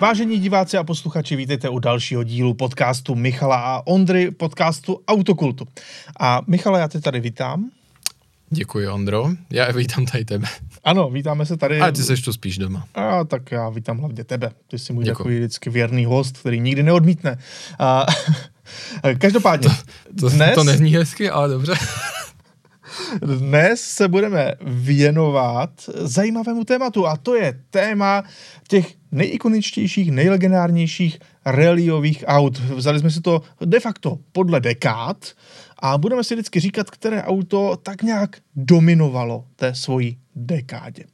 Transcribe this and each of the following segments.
Vážení diváci a posluchači, vítejte u dalšího dílu podcastu Michala a Ondry, podcastu Autokultu. A Michala, já tě tady vítám. Děkuji, Ondro. Já vítám tady tebe. Ano, vítáme se tady. Ale ty jsi tu spíš doma. A tak já vítám hlavně tebe. Ty jsi můj Děkuji. takový vždycky věrný host, který nikdy neodmítne. A, každopádně. To, to, dnes, to nezní hezky, ale dobře. Dnes se budeme věnovat zajímavému tématu a to je téma těch nejikoničtějších, nejlegendárnějších rallyových aut. Vzali jsme si to de facto podle dekád a budeme si vždycky říkat, které auto tak nějak dominovalo té svojí dekádě.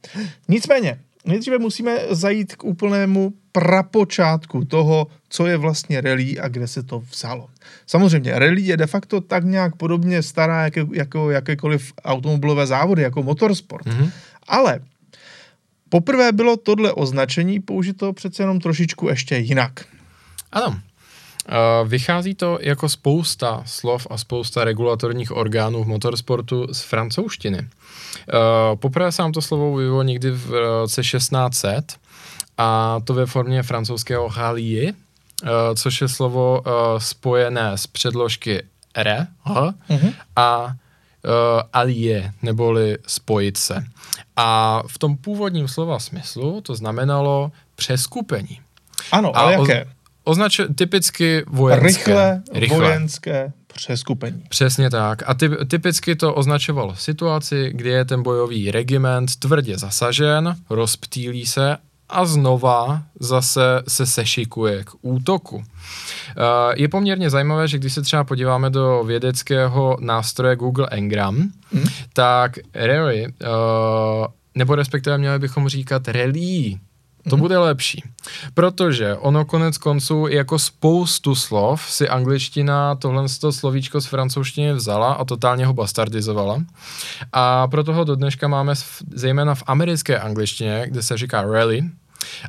Nicméně, nejdříve musíme zajít k úplnému prapočátku toho, co je vlastně rally a kde se to vzalo. Samozřejmě, rally je de facto tak nějak podobně stará jako, jako jakékoliv automobilové závody, jako motorsport. Mm-hmm. Ale poprvé bylo tohle označení použito přece jenom trošičku ještě jinak. Ano. Vychází to jako spousta slov a spousta regulatorních orgánů v motorsportu z francouzštiny. Poprvé se nám to slovo objevilo někdy v roce 1600 a to ve formě francouzského rallye, což je slovo spojené s předložky re, h, uh-huh. a uh, alie, neboli spojit se. A v tom původním slova smyslu to znamenalo přeskupení. Ano, ale a jaké? označuje typicky vojenské. Rychle, rychle. vojenské přeskupení. Přesně tak. A ty, typicky to označovalo situaci, kdy je ten bojový regiment tvrdě zasažen, rozptýlí se a znova zase se sešikuje k útoku. Eh, je poměrně zajímavé, že když se třeba podíváme do vědeckého nástroje Google Engram, hmm. tak rally, eh, nebo respektive měli bychom říkat rally, to bude lepší. Protože ono konec konců jako spoustu slov si angličtina tohle slovíčko z francouzštiny vzala a totálně ho bastardizovala. A proto ho do dneška máme zejména v americké angličtině, kde se říká rally,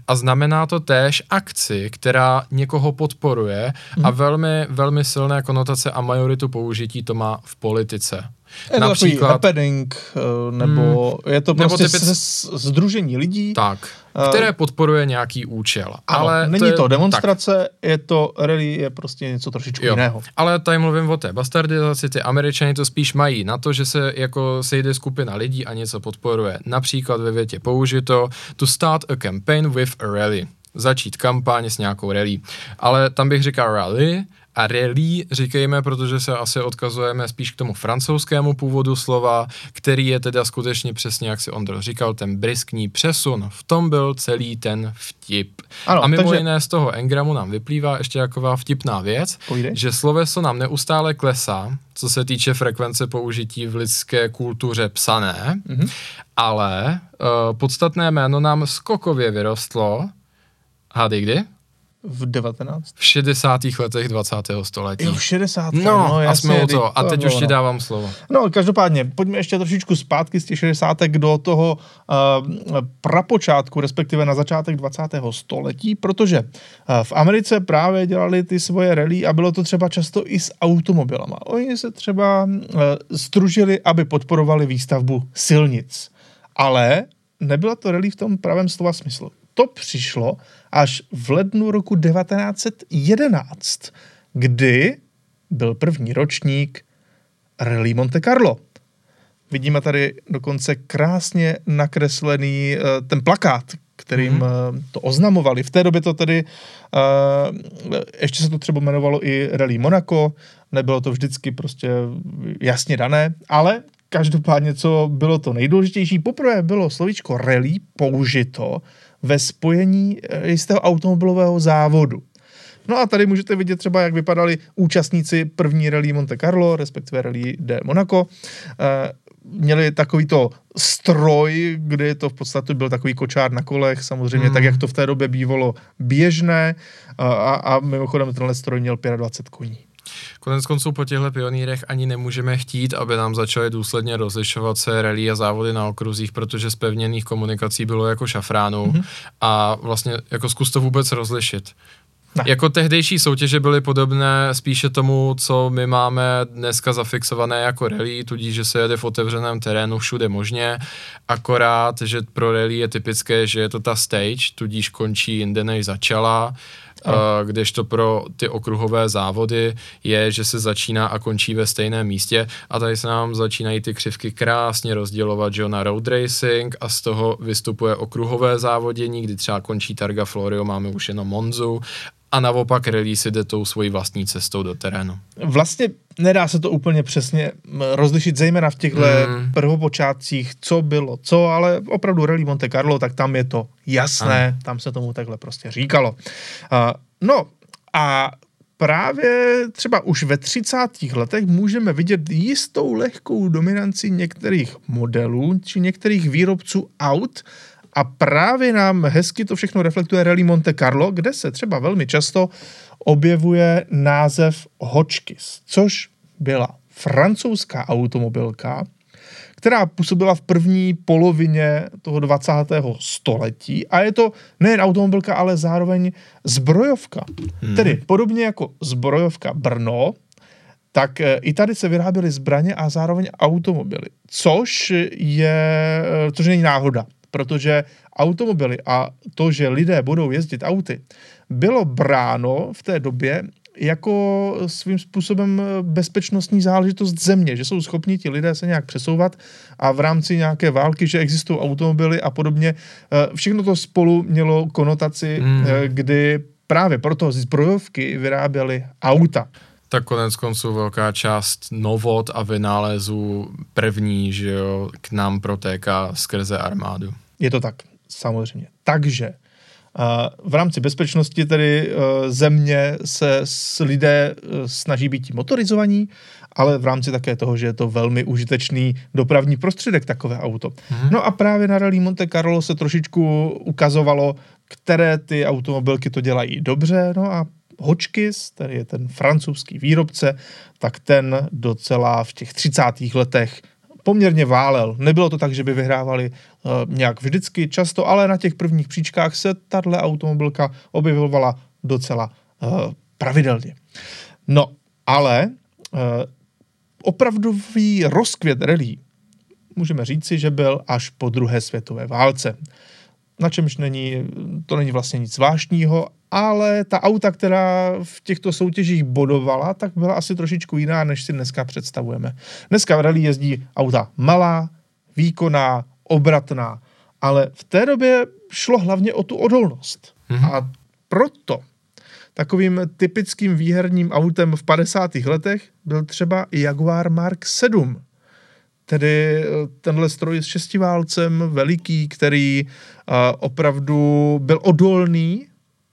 a znamená to též akci, která někoho podporuje a mhm. velmi, velmi silné konotace a majoritu použití to má v politice. Je to Například, happening, eh, nebo hmm, je to prostě typic... združení lidí. Tak, eh, které podporuje nějaký účel. Ano, ale není to, je, to demonstrace, tak. je to rally, je prostě něco trošičku jo, jiného. Ale tady mluvím o té bastardizaci, ty američani to spíš mají na to, že se jako sejde skupina lidí a něco podporuje. Například ve větě použito to start a campaign with a rally začít kampaň s nějakou rally. Ale tam bych říkal rally a rally říkejme, protože se asi odkazujeme spíš k tomu francouzskému původu slova, který je teda skutečně přesně, jak si Ondro říkal, ten briskní přesun. V tom byl celý ten vtip. Ano, a mimo takže... jiné z toho engramu nám vyplývá ještě taková vtipná věc, Pojde. že sloveso nám neustále klesá, co se týče frekvence použití v lidské kultuře psané, mm-hmm. ale uh, podstatné jméno nám skokově vyrostlo. Hádej kdy? V 19? V 60. letech 20. století. Jo, v 60. No, no jasně, a jsme u toho. A teď to už ti dávám slovo. No, každopádně, pojďme ještě trošičku zpátky z těch 60. do toho uh, prapočátku, respektive na začátek 20. století, protože uh, v Americe právě dělali ty svoje rally a bylo to třeba často i s automobilama. Oni se třeba uh, združili, aby podporovali výstavbu silnic. Ale nebyla to rally v tom pravém slova smyslu. To přišlo až v lednu roku 1911, kdy byl první ročník Rally Monte Carlo. Vidíme tady dokonce krásně nakreslený uh, ten plakát, kterým mm-hmm. to oznamovali. V té době to tedy, uh, ještě se to třeba jmenovalo i Rally Monaco, nebylo to vždycky prostě jasně dané, ale každopádně, co bylo to nejdůležitější, poprvé bylo slovíčko rally použito ve spojení eh, jistého automobilového závodu. No a tady můžete vidět třeba, jak vypadali účastníci první rally Monte Carlo, respektive rally de Monaco. E, měli takovýto stroj, kde to v podstatě byl takový kočár na kolech, samozřejmě hmm. tak, jak to v té době bývalo běžné a, a mimochodem tenhle stroj měl 25 koní. Konec konců po těchto pionýrech ani nemůžeme chtít, aby nám začaly důsledně rozlišovat se rally a závody na okruzích, protože z pevněných komunikací bylo jako šafránu mm-hmm. a vlastně jako zkus to vůbec rozlišit. Ne. Jako tehdejší soutěže byly podobné spíše tomu, co my máme dneska zafixované jako rally, tudíž, že se jede v otevřeném terénu všude možně, akorát, že pro rally je typické, že je to ta stage, tudíž končí jinde než začala, Uh, kdežto pro ty okruhové závody je, že se začíná a končí ve stejném místě. A tady se nám začínají ty křivky krásně rozdělovat, že na road racing a z toho vystupuje okruhové závodění, kdy třeba končí Targa Florio, máme už jenom Monzu a naopak release jde tou svojí vlastní cestou do terénu. Vlastně nedá se to úplně přesně rozlišit, zejména v těchto mm. prvopočátcích, co bylo co, ale opravdu Rally Monte Carlo, tak tam je to jasné, ano. tam se tomu takhle prostě říkalo. Uh, no a právě třeba už ve 30. letech můžeme vidět jistou lehkou dominanci některých modelů či některých výrobců aut, a právě nám hezky to všechno reflektuje Rally Monte Carlo, kde se třeba velmi často objevuje název Hotchkiss, což byla francouzská automobilka, která působila v první polovině toho 20. století a je to nejen automobilka, ale zároveň zbrojovka. Hmm. Tedy podobně jako zbrojovka Brno, tak eh, i tady se vyráběly zbraně a zároveň automobily, což je, eh, což není náhoda protože automobily a to, že lidé budou jezdit auty, bylo bráno v té době jako svým způsobem bezpečnostní záležitost země, že jsou schopni ti lidé se nějak přesouvat a v rámci nějaké války, že existují automobily a podobně. Eh, všechno to spolu mělo konotaci, mm. kdy právě proto zbrojovky vyráběly auta tak konec konců velká část novot a vynálezů první, že jo, k nám protéká skrze armádu. Je to tak, samozřejmě. Takže v rámci bezpečnosti tedy uh, země se s lidé uh, snaží být motorizovaní, ale v rámci také toho, že je to velmi užitečný dopravní prostředek, takové auto. Hmm. No a právě na Rally Monte Carlo se trošičku ukazovalo, které ty automobilky to dělají dobře, no a Hotchkiss, který je ten francouzský výrobce, tak ten docela v těch 30. letech poměrně válel. Nebylo to tak, že by vyhrávali uh, nějak vždycky, často, ale na těch prvních příčkách se tahle automobilka objevovala docela uh, pravidelně. No, ale uh, opravdový rozkvět rally můžeme říci, že byl až po druhé světové válce. Na čemž není, to není vlastně nic zvláštního, ale ta auta, která v těchto soutěžích bodovala, tak byla asi trošičku jiná, než si dneska představujeme. Dneska v rally jezdí auta malá, výkonná, obratná, ale v té době šlo hlavně o tu odolnost. Mm-hmm. A proto takovým typickým výherním autem v 50. letech byl třeba Jaguar Mark 7. Tedy eh, tenhle stroj s šestiválcem, veliký, který uh, opravdu byl odolný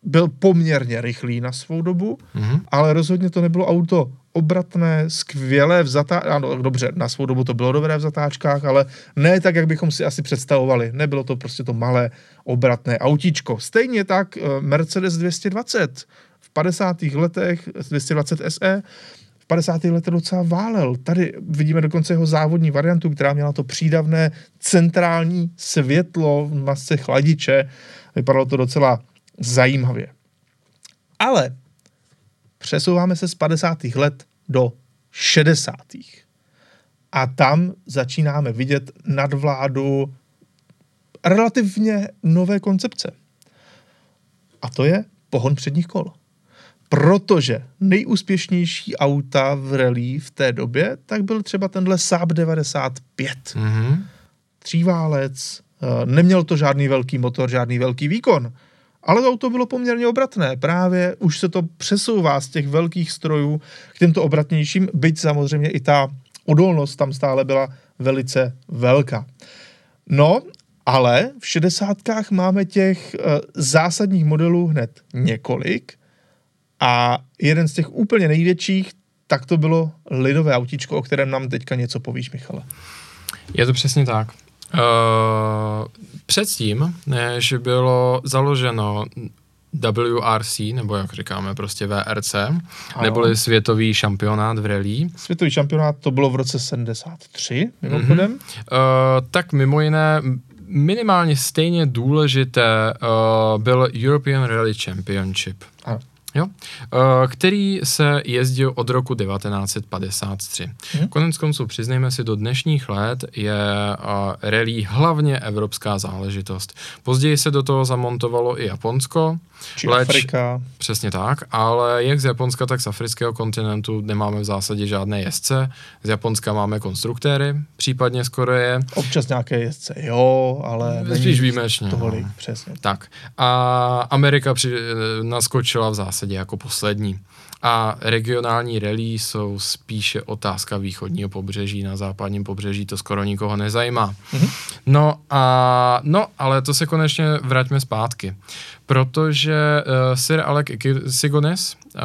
byl poměrně rychlý na svou dobu, mm-hmm. ale rozhodně to nebylo auto obratné, skvělé v zatáčkách, ano, dobře, na svou dobu to bylo dobré v zatáčkách, ale ne tak, jak bychom si asi představovali. Nebylo to prostě to malé obratné autíčko. Stejně tak eh, Mercedes 220 v 50. letech, 220 SE, 50. letech docela válel. Tady vidíme dokonce jeho závodní variantu, která měla to přídavné centrální světlo v masce chladiče. Vypadalo to docela zajímavě. Ale přesouváme se z 50. let do 60. A tam začínáme vidět nadvládu relativně nové koncepce. A to je pohon předních kol. Protože nejúspěšnější auta v rally v té době, tak byl třeba tenhle Saab 95. Mm-hmm. Tříválec, eh, neměl to žádný velký motor, žádný velký výkon ale to auto bylo poměrně obratné. Právě už se to přesouvá z těch velkých strojů k těmto obratnějším, byť samozřejmě i ta odolnost tam stále byla velice velká. No, ale v šedesátkách máme těch e, zásadních modelů hned několik a jeden z těch úplně největších, tak to bylo lidové autíčko, o kterém nám teďka něco povíš, Michale. Je to přesně tak. Uh, předtím, než bylo založeno WRC, nebo jak říkáme prostě VRC, ano. neboli světový šampionát v rally. Světový šampionát to bylo v roce 73, mimochodem. Mm-hmm. Uh, tak mimo jiné minimálně stejně důležité uh, byl European Rally Championship. Ano. Jo? Uh, který se jezdil od roku 1953. Hmm. Konec konců, přiznejme si, do dnešních let je uh, rally hlavně evropská záležitost. Později se do toho zamontovalo i Japonsko. Či leč, Afrika. Přesně tak, ale jak z Japonska, tak z afrického kontinentu nemáme v zásadě žádné jezdce. Z Japonska máme konstruktéry, případně z Koreje. Občas nějaké jezdce, jo, ale spíš výjimečně. Tolik, no. přesně. Tak. A Amerika při, naskočila v zásadě zásadě jako poslední. A regionální rally jsou spíše otázka východního pobřeží, na západním pobřeží to skoro nikoho nezajímá. Mm-hmm. No a no, ale to se konečně vraťme zpátky, protože uh, Sir Alec Sigones uh,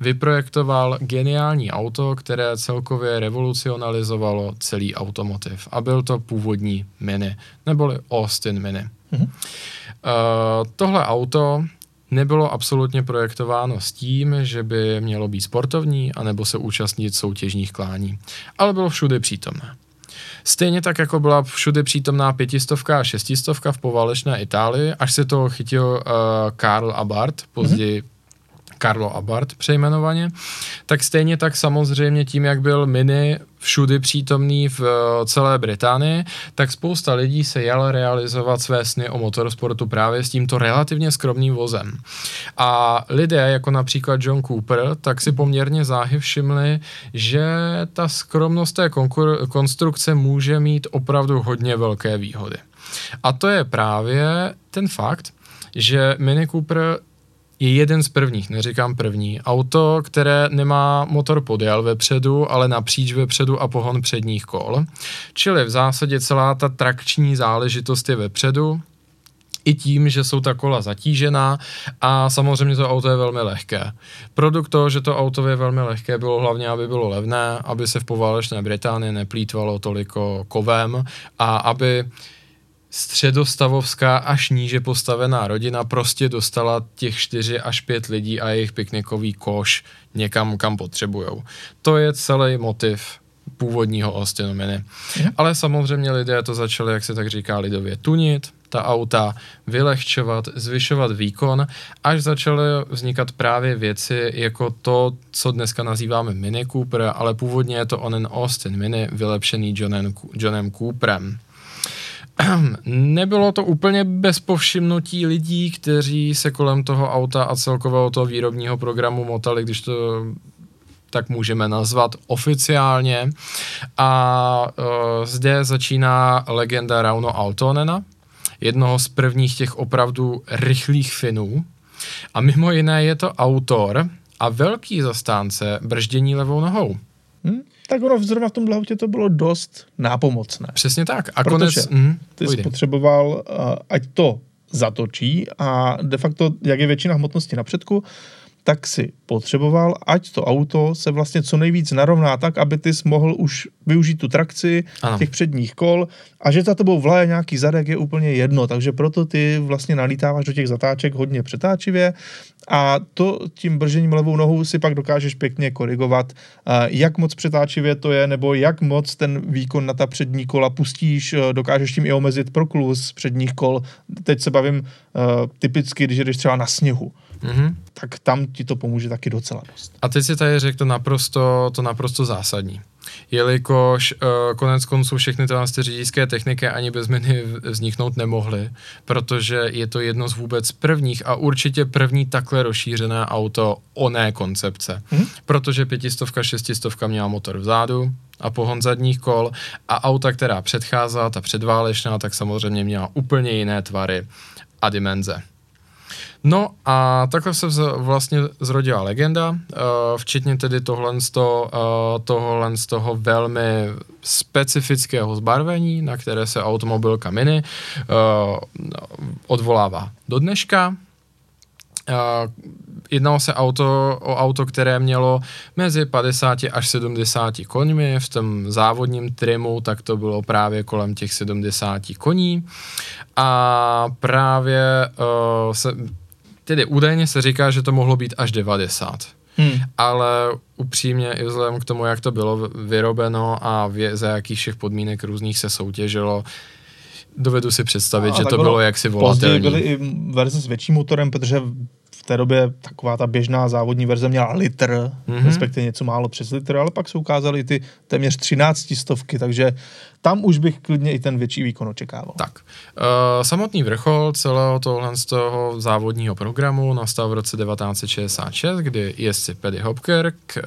vyprojektoval geniální auto, které celkově revolucionalizovalo celý automotiv. A byl to původní Mini, neboli Austin Mini. Mm-hmm. Uh, tohle auto nebylo absolutně projektováno s tím, že by mělo být sportovní anebo se účastnit soutěžních klání, ale bylo všude přítomné. Stejně tak, jako byla všude přítomná pětistovka a šestistovka v poválečné Itálii, až se toho chytil uh, Karl Abart, později mm-hmm. Carlo Abart přejmenovaně, tak stejně tak samozřejmě tím, jak byl Mini všudy přítomný v eh, celé Británii, tak spousta lidí se jala realizovat své sny o motorsportu právě s tímto relativně skromným vozem. A lidé, jako například John Cooper, tak si poměrně záhy všimli, že ta skromnost té konkur- konstrukce může mít opravdu hodně velké výhody. A to je právě ten fakt, že Mini Cooper je jeden z prvních, neříkám první, auto, které nemá motor podjel vepředu, ale napříč vepředu a pohon předních kol. Čili v zásadě celá ta trakční záležitost je vepředu, i tím, že jsou ta kola zatížená a samozřejmě to auto je velmi lehké. Produkt toho, že to auto je velmi lehké, bylo hlavně, aby bylo levné, aby se v poválečné Británii neplýtvalo toliko kovem a aby středostavovská až níže postavená rodina prostě dostala těch 4 až 5 lidí a jejich piknikový koš někam, kam potřebujou. To je celý motiv původního Austinu Mini. Je. Ale samozřejmě lidé to začali, jak se tak říká lidově, tunit, ta auta vylehčovat, zvyšovat výkon, až začaly vznikat právě věci jako to, co dneska nazýváme Mini Cooper, ale původně je to onen Austin Mini vylepšený Johnem, Johnem Cooperem. nebylo to úplně bez povšimnutí lidí, kteří se kolem toho auta a celkového toho výrobního programu motali, když to tak můžeme nazvat oficiálně. A uh, zde začíná legenda Rauno Altonena, jednoho z prvních těch opravdu rychlých Finů. A mimo jiné je to autor a velký zastánce brždění levou nohou. Tak ono zrovna v tom autě to bylo dost nápomocné. Přesně tak. A konec... Mm, ty jsi potřeboval, uh, ať to zatočí a de facto, jak je většina hmotnosti na předku, tak si potřeboval, ať to auto se vlastně co nejvíc narovná tak, aby ty mohl už využít tu trakci ano. těch předních kol a že za tebou vlaje nějaký zadek je úplně jedno, takže proto ty vlastně nalítáváš do těch zatáček hodně přetáčivě a to tím bržením levou nohou si pak dokážeš pěkně korigovat, jak moc přetáčivě to je, nebo jak moc ten výkon na ta přední kola pustíš, dokážeš tím i omezit proklus předních kol. Teď se bavím typicky, když jdeš třeba na sněhu mm-hmm. tak tam ti to pomůže taky docela dost. A teď si tady řekl to naprosto, to naprosto zásadní. Jelikož uh, konec konců všechny tyhle řidičské techniky ani bez miny vzniknout nemohly, protože je to jedno z vůbec prvních a určitě první takhle rozšířené auto oné koncepce. Mm-hmm. Protože pětistovka, šestistovka měla motor vzadu, a pohon zadních kol a auta, která předcházela, ta předválečná, tak samozřejmě měla úplně jiné tvary a dimenze. No a takhle se vlastně zrodila legenda, uh, včetně tedy tohle z, toho, uh, tohle z toho velmi specifického zbarvení, na které se automobilka Mini uh, odvolává do dneška. Uh, jednalo se auto, o auto, které mělo mezi 50 až 70 koňmi, v tom závodním trimu tak to bylo právě kolem těch 70 koní a právě uh, se Tedy údajně se říká, že to mohlo být až 90. Hmm. Ale upřímně i vzhledem k tomu, jak to bylo vyrobeno a vě, za jakých všech podmínek různých se soutěžilo, dovedu si představit, no, že to bylo jaksi volatelní. Později byly i verze s větším motorem, protože v té době taková ta běžná závodní verze měla litr, Mhm. mm-hmm. respektive něco málo přes litr, ale pak se ukázaly ty téměř 13 stovky, takže tam už bych klidně i ten větší výkon očekával. Tak, uh, samotný vrchol celého tohle z toho závodního programu nastal v roce 1966, kdy jezdci Paddy Hopkirk, uh,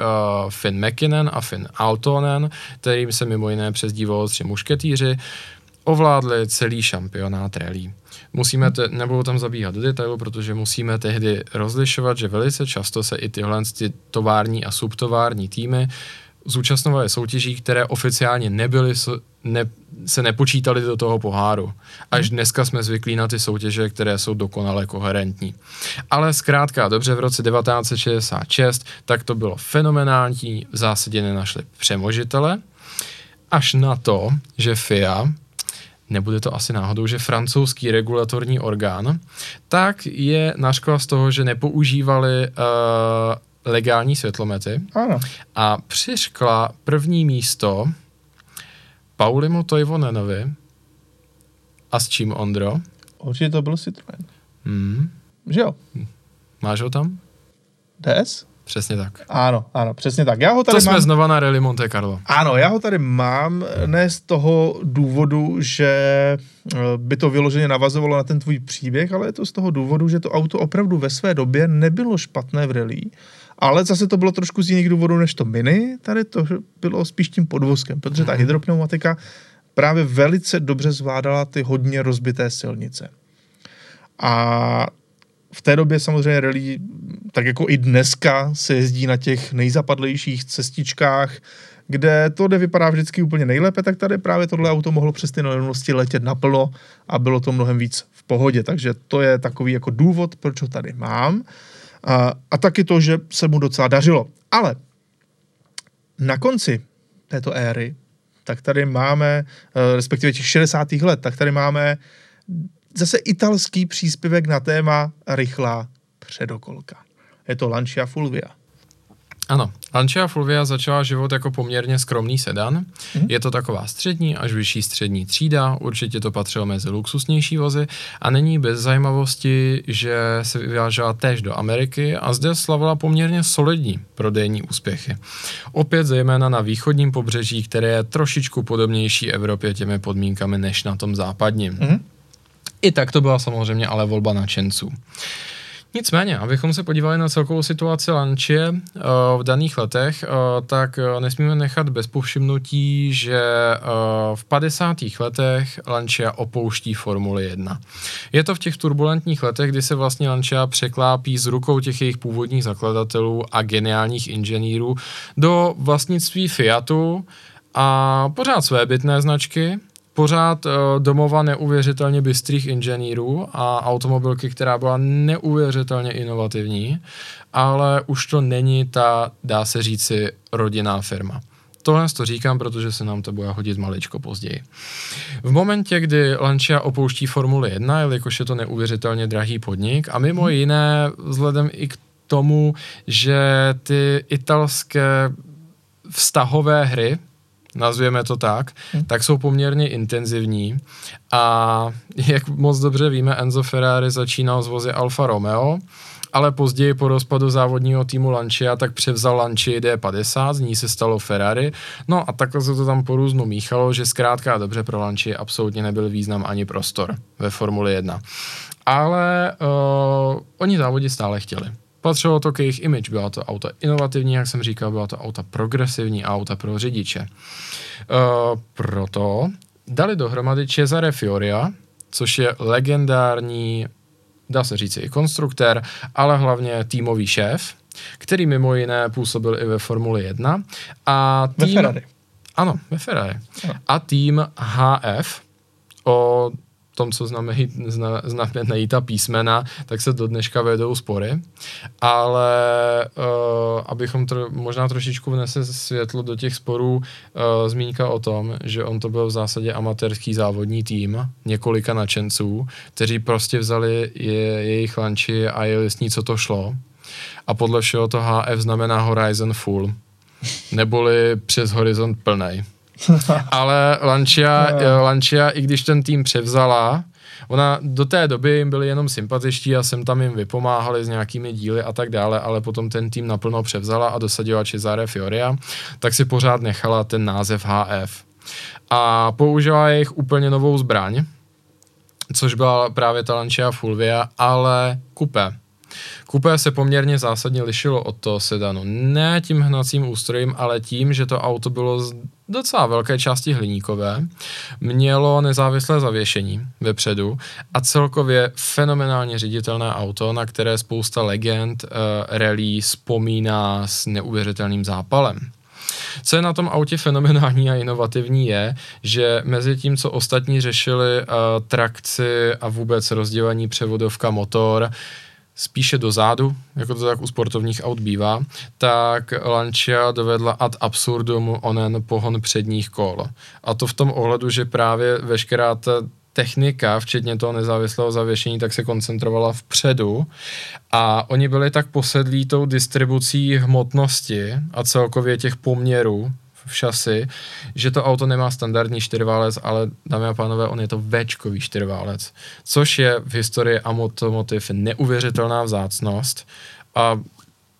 Finn McKinnon a Finn Altonen, kterým se mimo jiné přezdívalo tři mušketýři, ovládli celý šampionát rally. Musíme, te, nebudu tam zabíhat do detailu, protože musíme tehdy rozlišovat, že velice často se i tyhle ty tovární a subtovární týmy zúčastňovaly soutěží, které oficiálně nebyly, ne, se nepočítaly do toho poháru. Až dneska jsme zvyklí na ty soutěže, které jsou dokonale koherentní. Ale zkrátka, dobře, v roce 1966, tak to bylo fenomenální, v zásadě nenašli přemožitele, až na to, že FIA, nebude to asi náhodou, že francouzský regulatorní orgán, tak je naškla z toho, že nepoužívali uh, legální světlomety Ano. a přiškla první místo Paulimu Toivonenovi a s čím Ondro? Určitě to byl Citroen. Hmm. Že jo? Máš ho tam? DS? Přesně tak. Ano, ano, přesně tak. Já ho tady To jsme mám... znova na Rally Monte Carlo. Ano, já ho tady mám, ne z toho důvodu, že eh, by to vyloženě navazovalo na ten tvůj příběh, ale je to z toho důvodu, že to auto opravdu ve své době nebylo špatné v rally, ale zase to bylo trošku z jiných důvodů než to Mini, tady to bylo spíš tím podvozkem, protože ta hydropneumatika právě velice dobře zvládala ty hodně rozbité silnice. A v té době samozřejmě rally, tak jako i dneska, se jezdí na těch nejzapadlejších cestičkách, kde to nevypadá vždycky úplně nejlépe, tak tady právě tohle auto mohlo přes ty nerovnosti letět naplno a bylo to mnohem víc v pohodě. Takže to je takový jako důvod, proč ho tady mám. A, a taky to, že se mu docela dařilo. Ale na konci této éry, tak tady máme, eh, respektive těch 60. let, tak tady máme zase italský příspěvek na téma rychlá předokolka. Je to Lancia Fulvia. Ano, Lancia Fulvia začala život jako poměrně skromný sedan. Mm. Je to taková střední až vyšší střední třída, určitě to patřilo mezi luxusnější vozy a není bez zajímavosti, že se vyvážela též do Ameriky a zde slavila poměrně solidní prodejní úspěchy. Opět zejména na východním pobřeží, které je trošičku podobnější Evropě těmi podmínkami než na tom západním. Mm. I tak to byla samozřejmě ale volba nadšenců. Nicméně, abychom se podívali na celkovou situaci Lančie uh, v daných letech, uh, tak uh, nesmíme nechat bez povšimnutí, že v 50. letech Lancia opouští Formuli 1. Je to v těch turbulentních letech, kdy se vlastně Lancia překlápí z rukou těch jejich původních zakladatelů a geniálních inženýrů do vlastnictví Fiatu a pořád své bytné značky, pořád uh, domova neuvěřitelně bystrých inženýrů a automobilky, která byla neuvěřitelně inovativní, ale už to není ta, dá se říci, rodinná firma. Tohle to říkám, protože se nám to bude hodit maličko později. V momentě, kdy Lancia opouští Formuli 1, jelikož je to neuvěřitelně drahý podnik a mimo jiné vzhledem i k tomu, že ty italské vztahové hry, nazvěme to tak, hmm. tak jsou poměrně intenzivní a jak moc dobře víme, Enzo Ferrari začínal z vozy Alfa Romeo, ale později po rozpadu závodního týmu Lancia tak převzal Lancia D50, z ní se stalo Ferrari, no a takhle se to tam po různu míchalo, že zkrátka dobře pro Lancia absolutně nebyl význam ani prostor ve Formuli 1. Ale uh, oni závodit stále chtěli. Patřilo to k jejich image, byla to auta inovativní, jak jsem říkal, byla to auta progresivní auta pro řidiče. Uh, proto dali dohromady Cesare Fioria, což je legendární, dá se říct i konstruktér, ale hlavně týmový šéf, který mimo jiné působil i ve Formuli 1. A Ve tým, Ferrari. Ano, ve Ferrari. Ano. A tým HF, o tom, co znamenají, zna, znamenají ta písmena, tak se do dneška vedou spory, ale uh, abychom tro, možná trošičku vnese světlo do těch sporů, uh, zmínka o tom, že on to byl v zásadě amatérský závodní tým, několika nadšenců, kteří prostě vzali je, jejich lanči a jeli s ní, co to šlo. A podle všeho to HF znamená Horizon Full, neboli přes horizont plnej. Ale Lancia, No. Lancia, i když ten tým převzala, Ona do té doby jim byli jenom sympatičtí a jsem tam jim vypomáhali s nějakými díly a tak dále, ale potom ten tým naplno převzala a dosadila Cesare Fioria, tak si pořád nechala ten název HF. A použila jejich úplně novou zbraň, což byla právě ta Lancia Fulvia, ale kupé. Kupé se poměrně zásadně lišilo od toho sedanu. Ne tím hnacím ústrojem, ale tím, že to auto bylo z docela velké části hliníkové, mělo nezávislé zavěšení vepředu a celkově fenomenálně ředitelné auto, na které spousta legend uh, rally vzpomíná s neuvěřitelným zápalem. Co je na tom autě fenomenální a inovativní je, že mezi tím, co ostatní řešili uh, trakci a vůbec rozdělení převodovka motor, spíše dozadu, jako to tak u sportovních aut bývá, tak Lancia dovedla ad absurdum onen pohon předních kol. A to v tom ohledu, že právě veškerá ta technika, včetně toho nezávislého zavěšení, tak se koncentrovala vpředu a oni byli tak posedlí tou distribucí hmotnosti a celkově těch poměrů v šasi, že to auto nemá standardní čtyřválec, ale dámy a pánové, on je to Včkový čtyřválec, což je v historii automotiv neuvěřitelná vzácnost a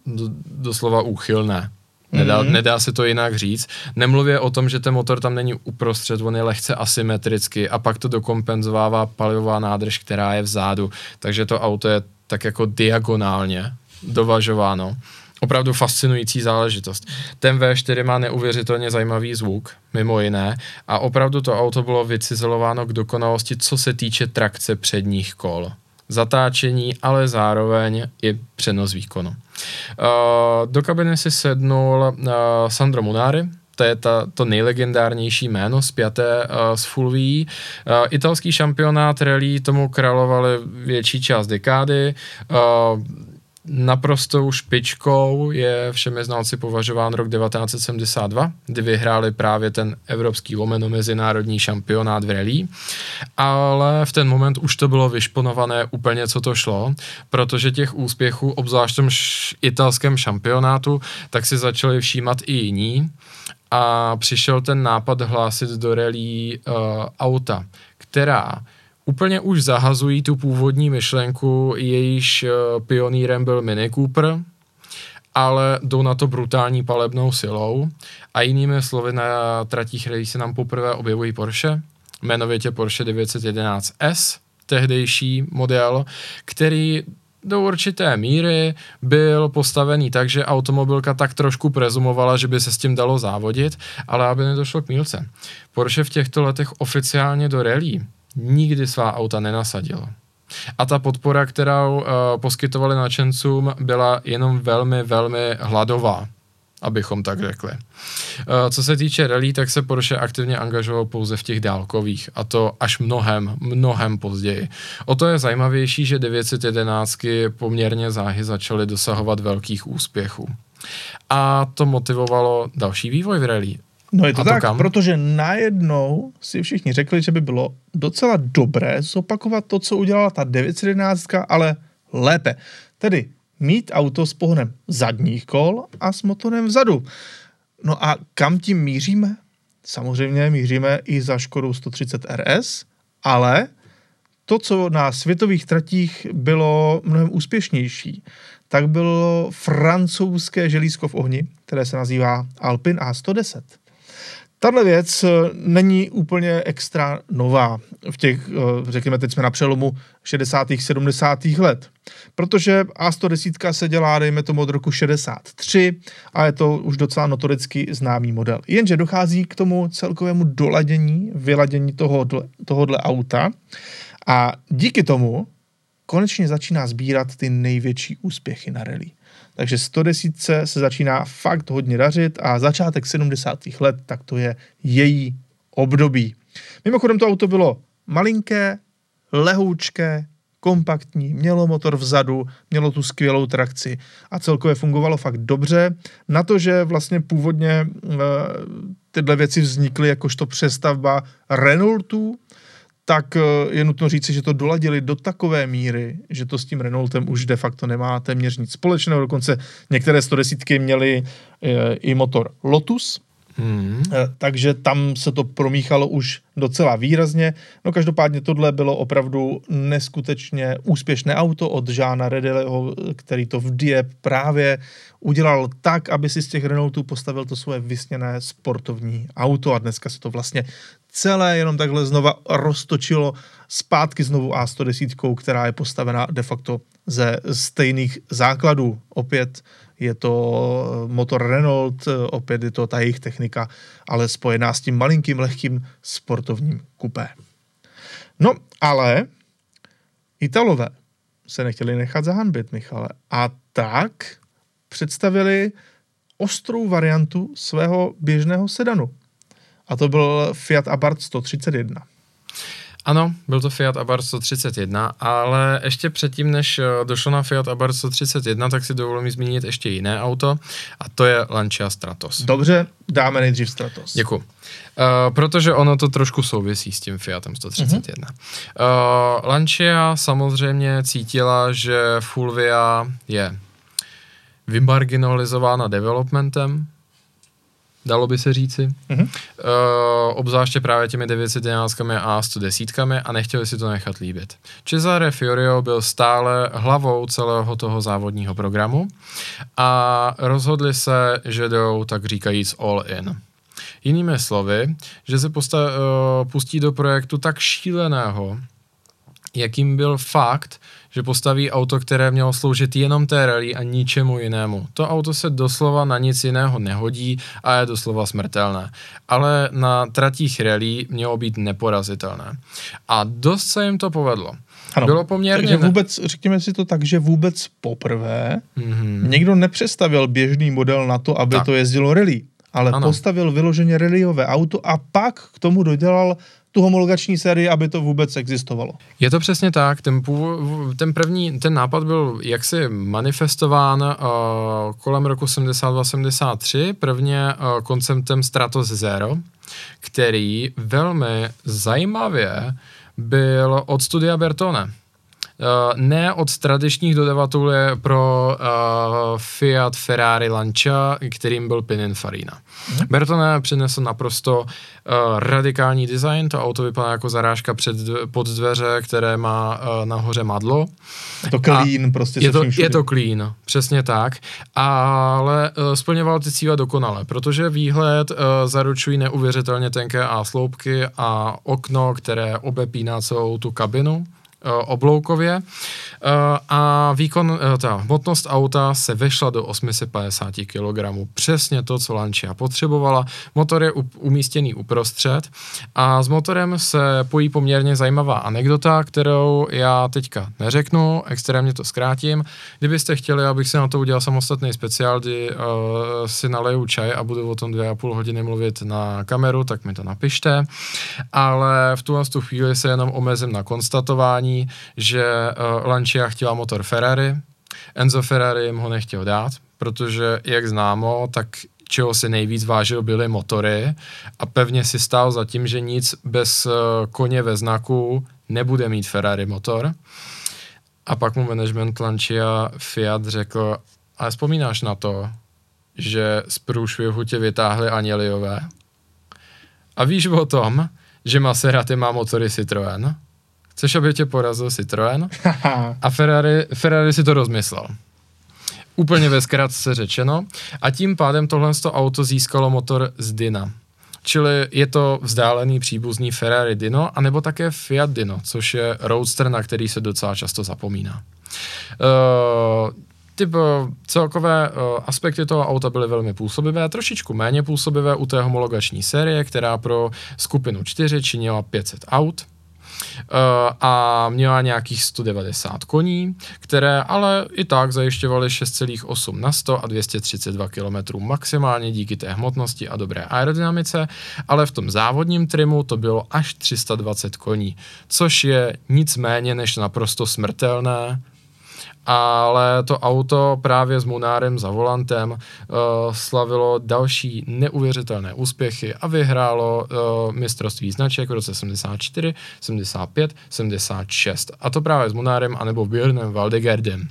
do, doslova úchylné. Nedá, mm-hmm. nedá se to jinak říct. Nemluvě o tom, že ten motor tam není uprostřed, on je lehce asymetricky a pak to dokompenzovává palivová nádrž, která je vzadu. Takže to auto je tak jako diagonálně dovažováno opravdu fascinující záležitost. Ten V4 má neuvěřitelně zajímavý zvuk, mimo jiné, a opravdu to auto bylo vycizelováno k dokonalosti, co se týče trakce předních kol. Zatáčení, ale zároveň i přenos výkonu. Uh, do kabiny si sednul uh, Sandro Munari, to je ta, to nejlegendárnější jméno zpěté uh, s Fulví. Uh, italský šampionát rally tomu královali větší část dekády. Uh, naprostou špičkou je všemi znalci považován rok 1972, kdy vyhráli právě ten evropský lomeno mezinárodní šampionát v rally, ale v ten moment už to bylo vyšponované úplně, co to šlo, protože těch úspěchů, obzvlášť v tom š- italském šampionátu, tak si začali všímat i jiní. A přišel ten nápad hlásit do rally uh, auta, která úplně už zahazují tu původní myšlenku, jejíž pionýrem byl Mini Cooper, ale jdou na to brutální palebnou silou a jinými slovy na tratích rally se nám poprvé objevují Porsche, jmenovitě Porsche 911S, tehdejší model, který do určité míry byl postavený tak, že automobilka tak trošku prezumovala, že by se s tím dalo závodit, ale aby nedošlo k mílce. Porsche v těchto letech oficiálně do rally nikdy svá auta nenasadilo. A ta podpora, kterou uh, poskytovali nadšencům, byla jenom velmi, velmi hladová, abychom tak řekli. Uh, co se týče rally, tak se Porsche aktivně angažoval pouze v těch dálkových, a to až mnohem, mnohem později. O to je zajímavější, že 911 poměrně záhy začaly dosahovat velkých úspěchů. A to motivovalo další vývoj v rally. No je to, tak, kam? protože najednou si všichni řekli, že by bylo docela dobré zopakovat to, co udělala ta 911, ale lépe. Tedy mít auto s pohonem zadních kol a s motorem vzadu. No a kam tím míříme? Samozřejmě míříme i za Škodou 130 RS, ale to, co na světových tratích bylo mnohem úspěšnější, tak bylo francouzské želízko v ohni, které se nazývá Alpine A110. Tahle věc eh, není úplně extra nová v těch, eh, řekněme, teď jsme na přelomu 60. 70. let, protože A110 se dělá, dejme tomu, od roku 63 a je to už docela notoricky známý model. Jenže dochází k tomu celkovému doladění, vyladění tohohle, tohohle auta a díky tomu konečně začíná sbírat ty největší úspěchy na rally. Takže 110 se začíná fakt hodně dařit a začátek 70. let, tak to je její období. Mimochodem to auto bylo malinké, lehoučké, kompaktní, mělo motor vzadu, mělo tu skvělou trakci a celkově fungovalo fakt dobře. Na to, že vlastně původně e, tyhle věci vznikly jakožto přestavba Renaultů, tak je nutno říci, že to doladili do takové míry, že to s tím Renaultem už de facto nemá téměř nic společného. Dokonce některé 110 měly e, i motor Lotus, Hmm. Eh, takže tam se to promíchalo už docela výrazně. No každopádně tohle bylo opravdu neskutečně úspěšné auto od Žána Redeleho, který to v Diep právě udělal tak, aby si z těch Renaultů postavil to svoje vysněné sportovní auto a dneska se to vlastně celé jenom takhle znova roztočilo zpátky znovu A110, která je postavena de facto ze stejných základů. Opět je to motor Renault, opět je to ta jejich technika, ale spojená s tím malinkým, lehkým sportovním kupé. No, ale Italové se nechtěli nechat zahanbit, Michale. A tak představili ostrou variantu svého běžného sedanu. A to byl Fiat Abarth 131. Ano, byl to Fiat Abarth 131, ale ještě předtím, než eh, došlo na Fiat Abarth 131, tak si dovolím zmínit ještě jiné auto a to je Lancia Stratos. Dobře, dáme nejdřív Stratos. Děkuji. Uh, protože ono to trošku souvisí s tím Fiatem 131. Uh-huh. Uh, Lancia samozřejmě cítila, že Fulvia je vymarginalizována developmentem, dalo by se říci. Mm-hmm. Uh, obzvláště právě těmi 911 a 110 a nechtěli si to nechat líbit. Cesare Fiorio byl stále hlavou celého toho závodního programu a rozhodli se, že jdou tak říkajíc all in. Jinými slovy, že se posta- uh, pustí do projektu tak šíleného, jakým byl fakt, že postaví auto, které mělo sloužit jenom té rally a ničemu jinému. To auto se doslova na nic jiného nehodí a je doslova smrtelné. Ale na tratích rally mělo být neporazitelné. A dost se jim to povedlo. Ano, Bylo poměrně... Takže vůbec, řekněme si to tak, že vůbec poprvé mm-hmm. někdo nepřestavil běžný model na to, aby tak. to jezdilo rally, ale ano. postavil vyloženě rallyové auto a pak k tomu dodělal tu homologační sérii, aby to vůbec existovalo. Je to přesně tak. Ten, ten první, ten nápad byl jaksi manifestován uh, kolem roku 72-73, prvně uh, konceptem Stratos Zero, který velmi zajímavě byl od studia Bertone. Uh, ne od tradičních dodavatelů pro uh, Fiat, Ferrari, Lancia, kterým byl Pininfarina. Mm. Bertone přinesl naprosto uh, radikální design, to auto vypadá jako zarážka před, pod dveře, které má uh, nahoře madlo. Je to clean, A prostě je to, je to clean, přesně tak, ale uh, splňoval ty cíle dokonale, protože výhled uh, zaručují neuvěřitelně tenké a sloupky a okno, které obepíná celou tu kabinu Eh, obloukově eh, a výkon, eh, ta hmotnost auta se vešla do 850 kg. Přesně to, co Lancia potřebovala. Motor je umístěný uprostřed a s motorem se pojí poměrně zajímavá anekdota, kterou já teďka neřeknu, extrémně to zkrátím. Kdybyste chtěli, abych si na to udělal samostatný speciál, kdy uh, si naleju čaj a budu o tom dvě a půl hodiny mluvit na kameru, tak mi to napište. Ale v tuhle tu chvíli se jenom omezím na konstatování, že uh, Lancia chtěla motor Ferrari, Enzo Ferrari jim ho nechtěl dát, protože, jak známo, tak čeho si nejvíc vážil, byly motory a pevně si stál za tím, že nic bez uh, koně ve znaku nebude mít Ferrari motor. A pak mu management Lancia Fiat řekl, ale vzpomínáš na to, že z průšvihu tě vytáhli Anieliové? A víš o tom, že Maserati má motory Citroën? Chceš, aby tě porazil Citroën? A Ferrari, Ferrari si to rozmyslel. Úplně ve zkratce řečeno. A tím pádem tohle auto získalo motor z Dina. Čili je to vzdálený příbuzný Ferrari Dino, anebo také Fiat Dino, což je roadster, na který se docela často zapomíná. Uh, ty celkové uh, aspekty toho auta byly velmi působivé, trošičku méně působivé u té homologační série, která pro skupinu 4 činila 500 aut. Eh, a měla nějakých 190 koní, které ale i tak zajišťovaly 6,8 na 100 a 232 km maximálně díky té hmotnosti a dobré aerodynamice, ale v tom závodním trimu to bylo až 320 koní, což je nic méně než naprosto smrtelné ale to auto právě s Munárem za volantem uh, slavilo další neuvěřitelné úspěchy a vyhrálo uh, mistrovství značek v roce 74, 75, 76. A to právě s Munárem anebo Björnem Valdegerdem.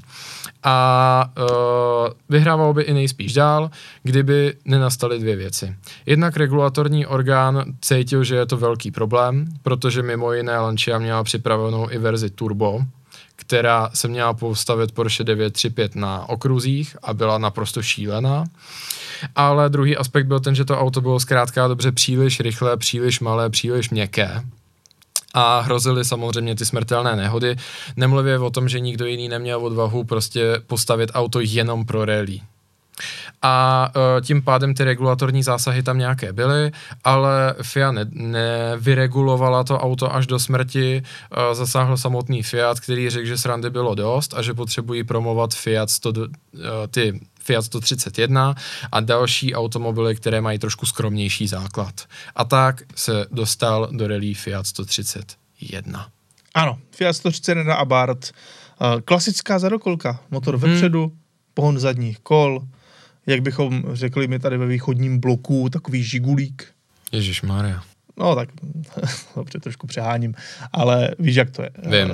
A uh, vyhrával by i nejspíš dál, kdyby nenastaly dvě věci. Jednak regulatorní orgán cítil, že je to velký problém, protože mimo jiné Lancia měla připravenou i verzi turbo, která se měla postavit Porsche 935 na okruzích a byla naprosto šílená. Ale druhý aspekt byl ten, že to auto bylo zkrátka dobře příliš rychlé, příliš malé, příliš měkké a hrozily samozřejmě ty smrtelné nehody. Nemluvě o tom, že nikdo jiný neměl odvahu prostě postavit auto jenom pro rally a uh, tím pádem ty regulatorní zásahy tam nějaké byly, ale FIA ne, nevyregulovala to auto až do smrti, uh, zasáhl samotný Fiat, který řekl, že srandy bylo dost a že potřebují promovat Fiat 100, uh, ty Fiat 131 a další automobily, které mají trošku skromnější základ. A tak se dostal do rally Fiat 131. Ano, Fiat 131 Abarth, klasická zadokolka, motor hmm. vepředu, pohon zadních kol, jak bychom řekli my tady ve východním bloku, takový žigulík. Ježíš Maria. No tak, dobře, trošku přeháním, ale víš, jak to je. Vím.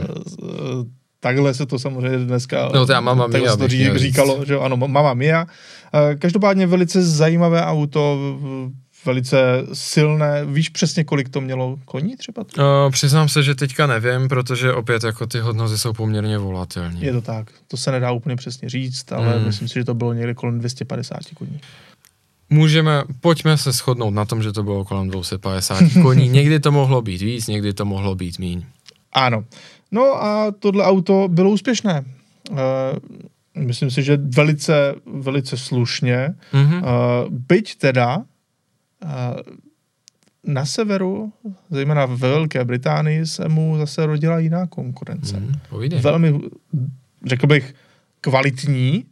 Takhle se to samozřejmě dneska no, to já mama Mia to řík, říkalo, že ano, mama Mia. Každopádně velice zajímavé auto, velice silné. Víš přesně, kolik to mělo koní třeba? Uh, přiznám se, že teďka nevím, protože opět jako ty hodnoty jsou poměrně volatilní. Je to tak. To se nedá úplně přesně říct, ale mm. myslím si, že to bylo někde kolem 250 koní. Můžeme, pojďme se shodnout na tom, že to bylo kolem 250 koní. někdy to mohlo být víc, někdy to mohlo být míň. Ano. No a tohle auto bylo úspěšné. Uh, myslím si, že velice, velice slušně. Mm-hmm. Uh, byť teda na severu, zejména ve Velké Británii, se mu zase rodila jiná konkurence. Mm, Velmi, řekl bych, kvalitní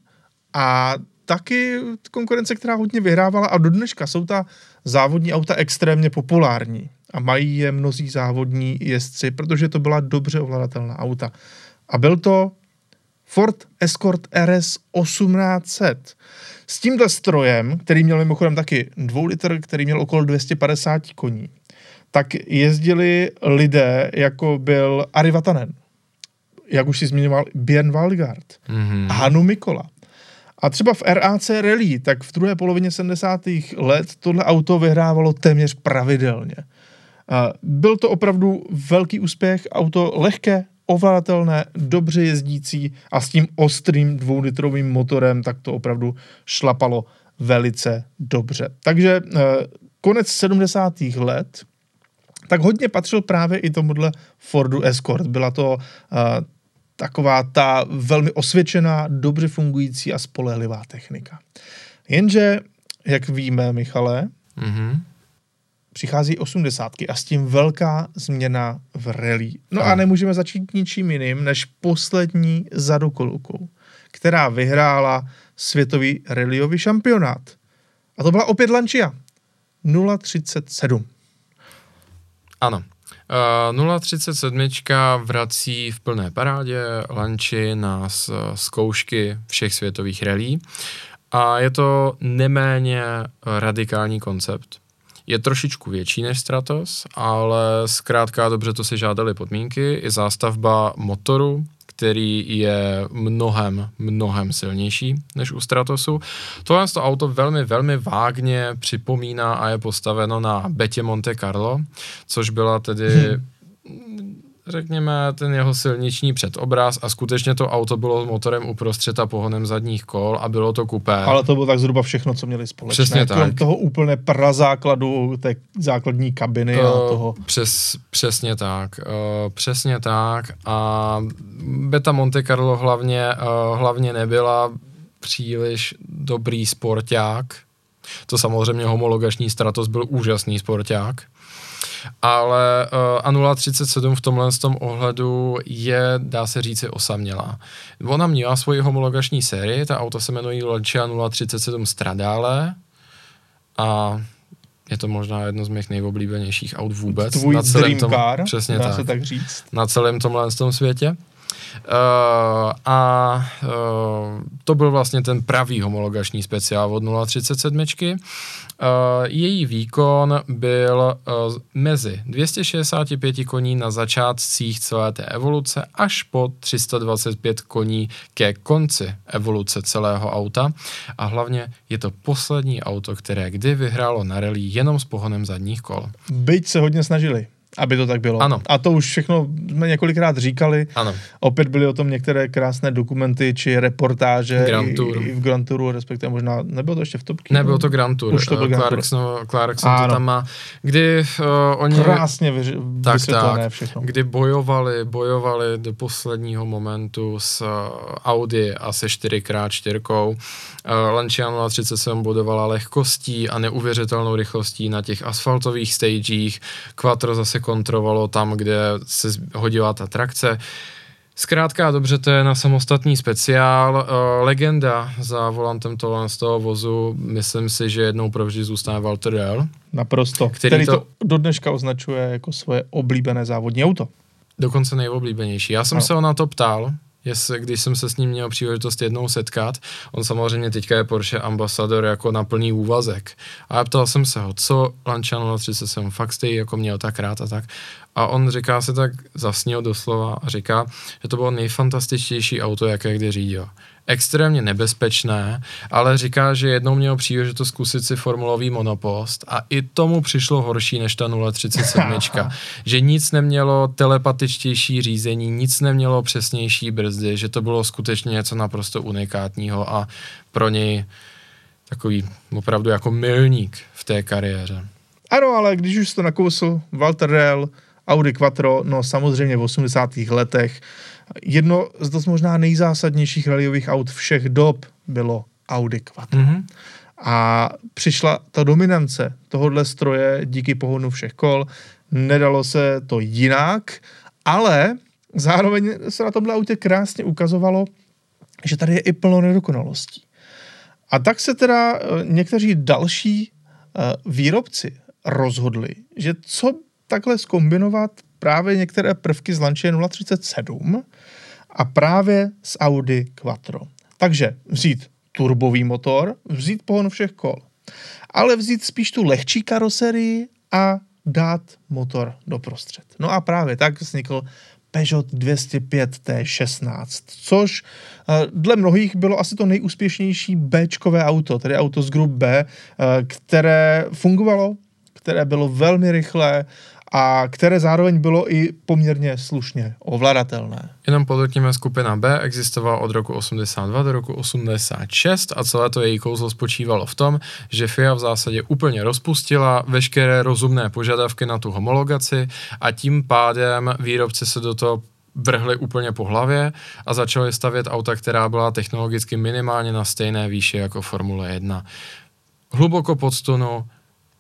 a taky konkurence, která hodně vyhrávala a do dneška jsou ta závodní auta extrémně populární a mají je mnozí závodní jezdci, protože to byla dobře ovladatelná auta. A byl to Ford Escort RS 1800. S tímhle strojem, který měl mimochodem taky dvou litr, který měl okolo 250 koní, tak jezdili lidé, jako byl Ari Vatanen, jak už si zmiňoval, Björn Waldgard, mm-hmm. Hanu Mikola. A třeba v RAC Rally, tak v druhé polovině 70. let tohle auto vyhrávalo téměř pravidelně. Byl to opravdu velký úspěch, auto lehké, ovladatelné, dobře jezdící a s tím ostrým dvoulitrovým motorem, tak to opravdu šlapalo velice dobře. Takže eh, konec 70. let tak hodně patřil právě i tomuhle Fordu Escort. Byla to uh, taková ta velmi osvědčená, dobře fungující a spolehlivá technika. Jenže, jak víme, Michale, mm-hmm přichází osmdesátky a s tím velká změna v rally. No a, nemůžeme začít ničím jiným, než poslední zadokolkou, která vyhrála světový rallyový šampionát. A to byla opět Lancia. 037. Ano. Uh, 037 vrací v plné parádě Lanči na zkoušky všech světových rally a je to neméně radikální koncept je trošičku větší než Stratos, ale zkrátka dobře to si žádali podmínky. I zástavba motoru, který je mnohem, mnohem silnější než u Stratosu. Tohle to auto velmi, velmi vágně připomíná a je postaveno na Betě Monte Carlo, což byla tedy hmm řekněme, ten jeho silniční předobraz a skutečně to auto bylo motorem uprostřed a pohonem zadních kol a bylo to kupé. Ale to bylo tak zhruba všechno, co měli společné. Přesně tak. toho úplně prazákladu té základní kabiny uh, a toho. Přes, přesně tak. Uh, přesně tak. A Beta Monte Carlo hlavně, uh, hlavně nebyla příliš dobrý sporták. To samozřejmě homologační Stratos byl úžasný sporták ale uh, a 037 v tomhle tom ohledu je, dá se říci, osamělá. Ona měla svoji homologační sérii, ta auto se jmenuje Lancia 037 Stradale a je to možná jedno z mých nejoblíbenějších aut vůbec. Tvůj na celém tom, car, přesně dá tak, se tak říct. Na celém tomhle tom světě. Uh, a uh, to byl vlastně ten pravý homologační speciál od 037. Uh, její výkon byl uh, mezi 265 koní na začátcích celé té evoluce až po 325 koní ke konci evoluce celého auta. A hlavně je to poslední auto, které kdy vyhrálo na rally jenom s pohonem zadních kol. Byť se hodně snažili aby to tak bylo. Ano. A to už všechno jsme několikrát říkali. Ano. Opět byly o tom některé krásné dokumenty či reportáže Grand Tour. I, i v Grand Touru, respektive možná, nebylo to ještě v Topky? Nebylo to Grand Tour. Už to byl Grand Tour. Clarkson, Clarkson to tam má, kdy uh, oni... Krásně vyři, tak, tak, všechno. Kdy bojovali, bojovali do posledního momentu s uh, Audi a se 4x4. Uh, Lancia 037 bodovala lehkostí a neuvěřitelnou rychlostí na těch asfaltových stagech. Quattro zase kontrolovalo tam, kde se hodila ta trakce. Zkrátka dobře, to je na samostatný speciál. Uh, legenda za volantem tohle z toho vozu, myslím si, že jednou provždy zůstane Walter Dell. Naprosto. Který, který to, to do dneška označuje jako svoje oblíbené závodní auto. Dokonce nejoblíbenější. Já jsem no. se ho na to ptal, jestli, když jsem se s ním měl příležitost jednou setkat. On samozřejmě teďka je Porsche ambasador jako na plný úvazek. A já ptal jsem se ho, co Lancia 037 fakt stojí, jako měl tak rád a tak. A on říká se tak, zasnil doslova a říká, že to bylo nejfantastičtější auto, jaké kdy řídil extrémně nebezpečné, ale říká, že jednou měl příležitost zkusit si formulový monopost a i tomu přišlo horší než ta 037. že nic nemělo telepatičtější řízení, nic nemělo přesnější brzdy, že to bylo skutečně něco naprosto unikátního a pro něj takový opravdu jako milník v té kariéře. Ano, ale když už to nakousl Walter Rell, Audi Quattro, no samozřejmě v 80. letech jedno z dost možná nejzásadnějších rallyových aut všech dob bylo Audi Quattro. Mm-hmm. A přišla ta dominance tohohle stroje díky pohonu všech kol. Nedalo se to jinak, ale zároveň se na tomhle autě krásně ukazovalo, že tady je i plno nedokonalostí. A tak se teda eh, někteří další eh, výrobci rozhodli, že co takhle skombinovat právě některé prvky z Lancia 037 a právě z Audi Quattro. Takže vzít turbový motor, vzít pohon všech kol, ale vzít spíš tu lehčí karoserii a dát motor doprostřed. No a právě tak vznikl Peugeot 205 T16, což eh, dle mnohých bylo asi to nejúspěšnější Bčkové auto, tedy auto z grup B, eh, které fungovalo, které bylo velmi rychlé a které zároveň bylo i poměrně slušně ovladatelné. Jenom podotkněme, skupina B existovala od roku 82 do roku 86 a celé to její kouzlo spočívalo v tom, že FIA v zásadě úplně rozpustila veškeré rozumné požadavky na tu homologaci a tím pádem výrobci se do toho vrhli úplně po hlavě a začali stavět auta, která byla technologicky minimálně na stejné výši jako Formule 1. Hluboko pod stunu,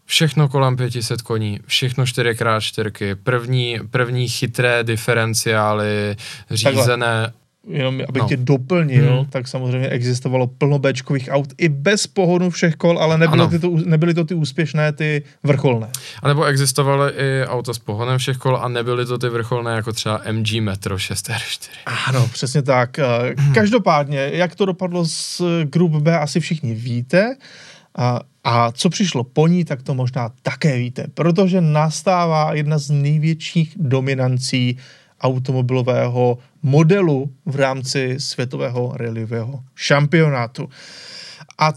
všechno kolem 500 koní, všechno 4x4, první, první chytré diferenciály, řízené... Takhle. Jenom abych no. tě doplnil, hmm. tak samozřejmě existovalo plno Bčkových aut i bez pohonu všech kol, ale nebyly, ty to, nebyly to ty úspěšné, ty vrcholné. A nebo existovaly i auta s pohonem všech kol a nebyly to ty vrcholné, jako třeba MG Metro 6R4. Ano, přesně tak. Hmm. Každopádně, jak to dopadlo s Group B, asi všichni víte. A, a co přišlo po ní, tak to možná také víte, protože nastává jedna z největších dominancí automobilového modelu v rámci světového rallyového šampionátu. A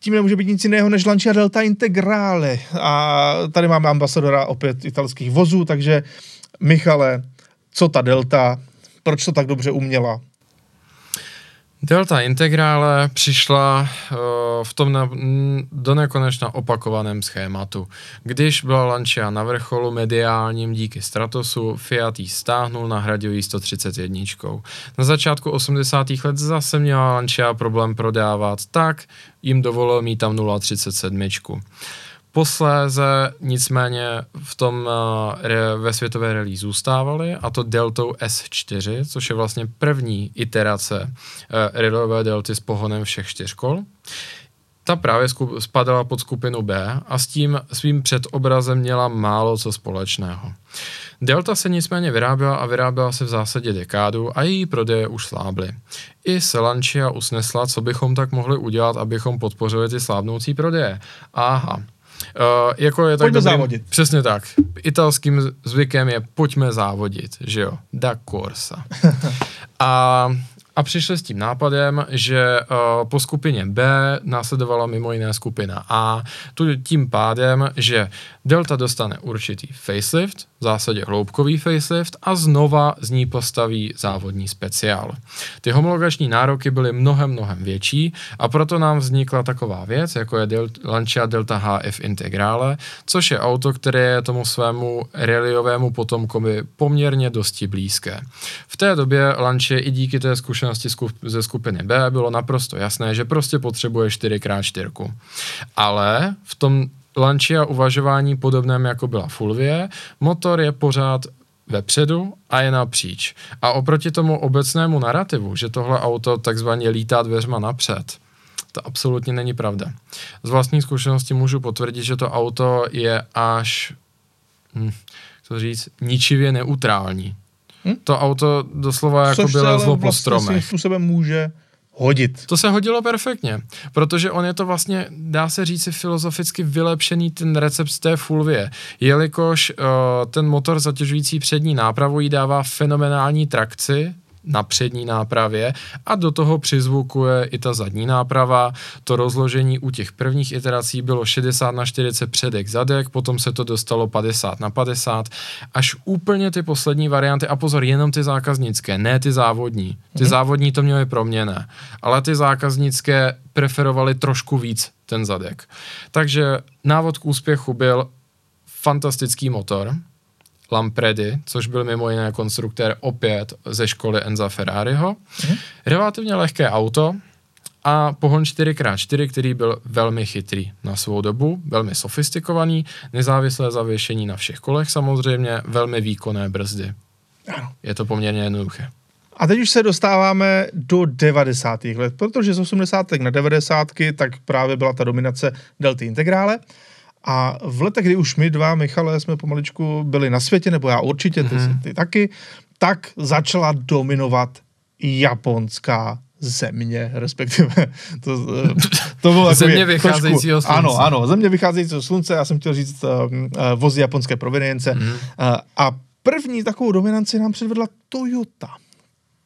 tím nemůže být nic jiného než Lancia Delta Integrale. A tady máme ambasadora opět italských vozů, takže Michale, co ta Delta, proč to tak dobře uměla, Delta Integrále přišla uh, v tom na, do nekonečna opakovaném schématu. Když byla Lancia na vrcholu mediálním díky Stratosu, Fiat ji stáhnul, nahradil ji 131. Na začátku 80. let zase měla Lancia problém prodávat, tak jim dovolil mít tam 037. Posléze nicméně v tom uh, ve světové rally zůstávali a to Deltou S4, což je vlastně první iterace uh, rallyové delty s pohonem všech čtyř kol. Ta právě spadala pod skupinu B a s tím svým předobrazem měla málo co společného. Delta se nicméně vyráběla a vyráběla se v zásadě dekádu a její prodeje už slábly. I Selančia usnesla, co bychom tak mohli udělat, abychom podpořili ty slábnoucí prodeje. Aha, Uh, jako je tak Pojďme dobrý, závodit. Přesně tak. Italským zvykem je pojďme závodit, že jo. Da Corsa. A a přišli s tím nápadem, že uh, po skupině B následovala mimo jiné skupina A, tu tím pádem, že Delta dostane určitý facelift, v zásadě hloubkový facelift a znova z ní postaví závodní speciál. Ty homologační nároky byly mnohem, mnohem větší a proto nám vznikla taková věc, jako je Del- Lancia Delta HF Integrale, což je auto, které je tomu svému rallyovému potomkovi poměrně dosti blízké. V té době Lancia i díky té zkušenosti ze skupiny B bylo naprosto jasné, že prostě potřebuje 4x4. Ale v tom Lancia uvažování podobném jako byla Fulvie, motor je pořád vepředu a je napříč. A oproti tomu obecnému narrativu, že tohle auto takzvaně lítá dveřma napřed, to absolutně není pravda. Z vlastní zkušenosti můžu potvrdit, že to auto je až, hm, co říct, ničivě neutrální. Hm? To auto doslova jako Což by se ale lezlo po vlastně svým stromech. způsobem může hodit. To se hodilo perfektně, protože on je to vlastně, dá se říci filozoficky vylepšený ten recept z té fulvie, jelikož uh, ten motor zatěžující přední nápravu jí dává fenomenální trakci, na přední nápravě a do toho přizvukuje i ta zadní náprava. To rozložení u těch prvních iterací bylo 60 na 40 předek zadek, potom se to dostalo 50 na 50, až úplně ty poslední varianty, a pozor, jenom ty zákaznické, ne ty závodní. Ty mm-hmm. závodní to měly proměné, ale ty zákaznické preferovali trošku víc ten zadek. Takže návod k úspěchu byl fantastický motor, Lampredi, což byl mimo jiné konstruktér opět ze školy Enza Ferrariho. Mm-hmm. Relativně lehké auto a pohon 4x4, který byl velmi chytrý na svou dobu, velmi sofistikovaný, nezávislé zavěšení na všech kolech samozřejmě, velmi výkonné brzdy. Ano. Je to poměrně jednoduché. A teď už se dostáváme do 90. let, protože z 80. na 90. tak právě byla ta dominace Delty Integrále. A v letech, kdy už my dva, Michale, jsme pomaličku byli na světě, nebo já určitě, ty, mm-hmm. ty taky, tak začala dominovat japonská země, respektive to, to bylo země vycházejícího trošku, slunce. Ano, ano, země vycházejícího slunce, já jsem chtěl říct uh, uh, vozy japonské provenience. Mm. Uh, a první takovou dominanci nám předvedla Toyota.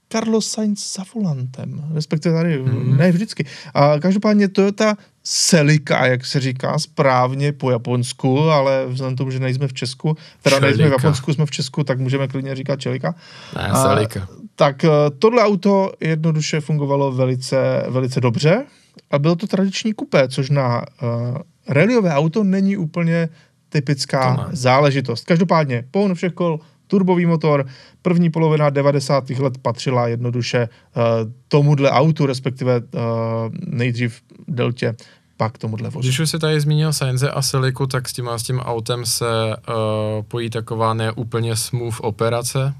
Carlos Sainz za volantem, respektive tady, mm. ne vždycky. A každopádně Toyota Celica, jak se říká správně po japonsku, ale vzhledem tomu, že nejsme v Česku, teda nejsme v Japonsku, jsme v Česku, tak můžeme klidně říkat Čelika. Ne, Celica. Tak tohle auto jednoduše fungovalo velice, velice dobře a bylo to tradiční kupé, což na uh, rallyové auto není úplně typická záležitost. Každopádně pohon všech kol, turbový motor, první polovina 90. let patřila jednoduše uh, tomuhle autu, respektive uh, nejdřív Deltě, pak tomuhle vozu. Když už se tady zmínil Sainze a Siliku, tak s tím, s tím autem se uh, pojí taková neúplně smooth operace.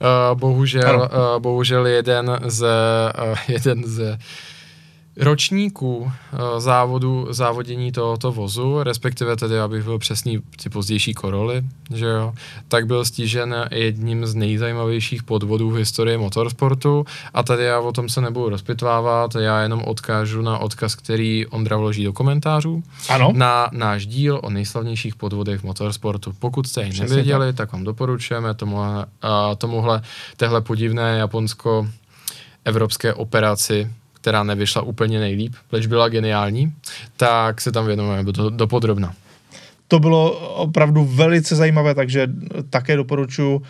Uh, bohužel, uh, bohužel jeden ze, uh, jeden ze ročníků uh, závodu, závodění tohoto vozu, respektive tedy, abych byl přesný, ty pozdější koroly, že jo, tak byl stížen jedním z nejzajímavějších podvodů v historii motorsportu a tady já o tom se nebudu rozpitvávat, já jenom odkážu na odkaz, který Ondra vloží do komentářů, ano. na náš díl o nejslavnějších podvodech v motorsportu. Pokud jste ji nevěděli, tak. tak vám doporučujeme tomuhle, uh, tomuhle téhle podivné japonsko evropské operaci která nevyšla úplně nejlíp, leč byla geniální, tak se tam věnujeme do, do podrobna. To bylo opravdu velice zajímavé, takže také doporučuji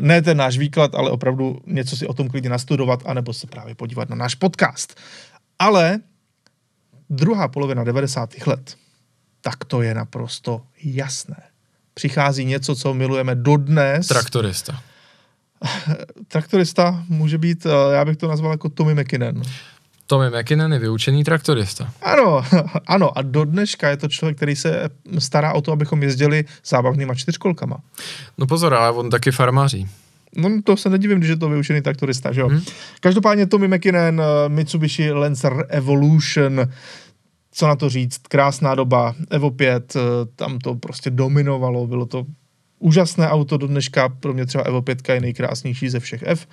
ne ten náš výklad, ale opravdu něco si o tom klidně nastudovat, anebo se právě podívat na náš podcast. Ale druhá polovina 90. let, tak to je naprosto jasné. Přichází něco, co milujeme dodnes. Traktorista. Traktorista může být, já bych to nazval jako Tommy McKinnon. Tommy McKinnon je vyučený traktorista. Ano, ano a do dneška je to člověk, který se stará o to, abychom jezdili zábavnýma čtyřkolkama. No pozor, ale on taky farmáří. No to se nedivím, když je to vyučený traktorista, že jo. Hmm. Každopádně Tommy McKinnon, Mitsubishi Lancer Evolution, co na to říct, krásná doba, Evo 5, tam to prostě dominovalo, bylo to úžasné auto do dneška, pro mě třeba Evo 5 je nejkrásnější ze všech F.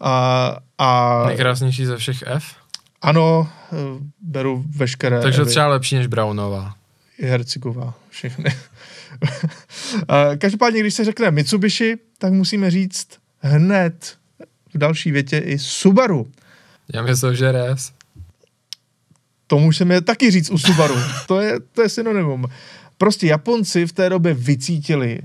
A, a Nejkrásnější ze všech F? Ano, eh, beru veškeré Takže Evy. třeba lepší než Brownová. i Hercigová, všechny. A Každopádně, když se řekne Mitsubishi, tak musíme říct hned v další větě i Subaru. Já myslel, že RS. To můžeme taky říct u Subaru. To je, to je synonymum. Prostě Japonci v té době vycítili,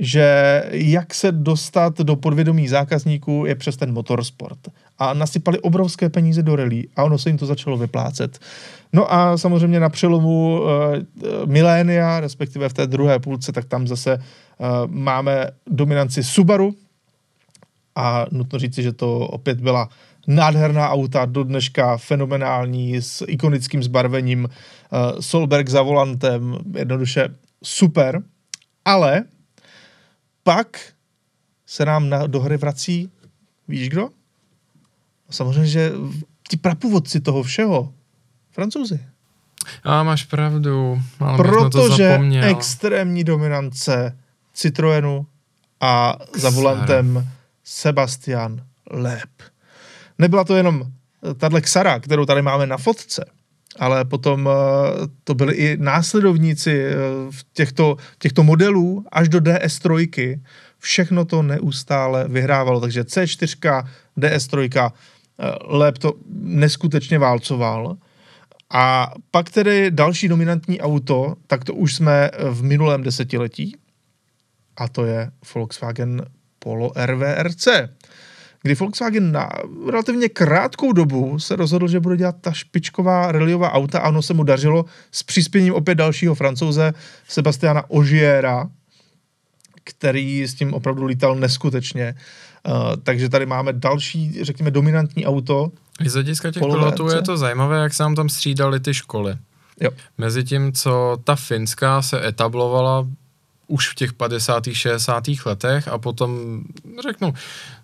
že jak se dostat do podvědomí zákazníků je přes ten motorsport. A nasypali obrovské peníze do rally a ono se jim to začalo vyplácet. No a samozřejmě na přelomu uh, milénia, respektive v té druhé půlce, tak tam zase uh, máme dominanci Subaru, a nutno říci, že to opět byla nádherná auta, do dneška fenomenální, s ikonickým zbarvením, uh, Solberg za volantem, jednoduše super, ale pak se nám na, do hry vrací, víš kdo? Samozřejmě, že ti prapůvodci toho všeho, francouzi. A máš pravdu, ale na to Protože zapomněl. extrémní dominance Citroenu a za volantem Sebastian Loeb. Nebyla to jenom tahle Xara, kterou tady máme na fotce, ale potom eh, to byli i následovníci eh, v těchto, těchto modelů až do DS3. Všechno to neustále vyhrávalo, takže C4, DS3, eh, Loeb to neskutečně válcoval. A pak tedy další dominantní auto, tak to už jsme v minulém desetiletí, a to je Volkswagen Polo RVRC, kdy Volkswagen na relativně krátkou dobu se rozhodl, že bude dělat ta špičková rallyová auta. A ono se mu dařilo s přispěním opět dalšího francouze Sebastiana Ogiera, který s tím opravdu lítal neskutečně. Uh, takže tady máme další, řekněme, dominantní auto. I z hlediska těch pilotů je to zajímavé, jak se nám tam střídaly ty školy. Jo. Mezi tím, co ta finská se etablovala už v těch 50. 60. letech a potom, řeknu,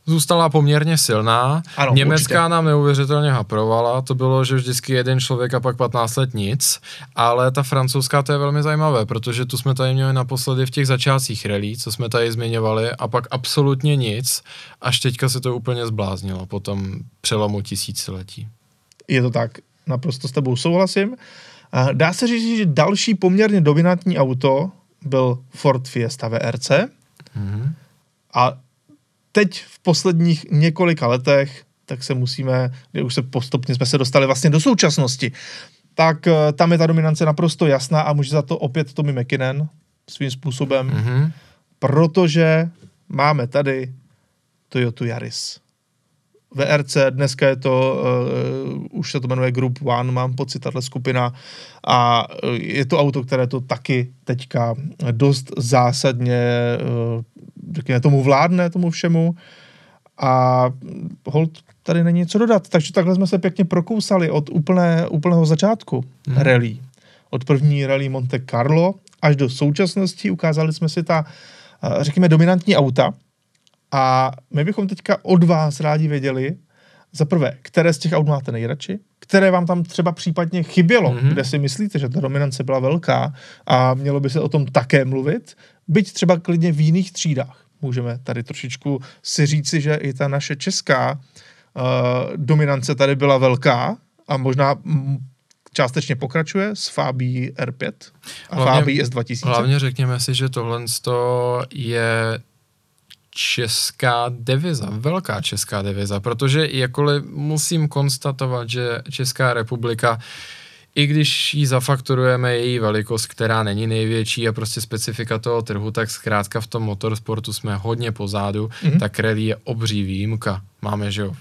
zůstala poměrně silná. Ano, Německá určitě. nám neuvěřitelně haprovala, to bylo, že vždycky jeden člověk a pak 15 let nic, ale ta francouzská to je velmi zajímavé, protože tu jsme tady měli naposledy v těch začátcích rally, co jsme tady zmiňovali, a pak absolutně nic, až teďka se to úplně zbláznilo po tom přelomu tisíciletí. Je to tak, naprosto s tebou souhlasím. Dá se říct, že další poměrně dominantní auto byl Ford Fiesta VRC Mhm. a teď v posledních několika letech, tak se musíme, kdy už se postupně jsme se dostali vlastně do současnosti, tak eh, tam je ta dominance naprosto jasná a může za to opět Tommy McKinnon svým způsobem, Mhm. protože máme tady Toyota Yaris. VRC, dneska je to, uh, už se to jmenuje Group One, mám pocit, tahle skupina. A uh, je to auto, které to taky teďka dost zásadně, uh, řekněme, tomu vládne, tomu všemu. A hold tady není co dodat, takže takhle jsme se pěkně prokousali od úplné, úplného začátku hmm. rally. Od první rally Monte Carlo až do současnosti. Ukázali jsme si ta, eh, řekněme, dominantní auta a my bychom teďka od vás rádi věděli, za prvé, které z těch aut máte nejradši, které vám tam třeba případně chybělo, Mhm. mm-hmm. kde si myslíte, že ta dominance byla velká a mělo by se o tom také mluvit, byť třeba klidně v jiných třídách. Můžeme tady trošičku si říci, že i ta naše česká uh, dominance tady byla velká a možná mm, částečně pokračuje s Fabí R5 a Hlavně- Fabí S2000. Hlavně řekněme si, že tohle je česká deviza, velká česká deviza, protože jakkoliv musím konstatovat, že Česká republika i když jí zafakturujeme její velikost, která není největší a prostě specifika toho trhu, tak zkrátka v tom motorsportu jsme hodně pozadu, Mhm. mm-hmm. tak rally je obří výjimka. Máme, že jo,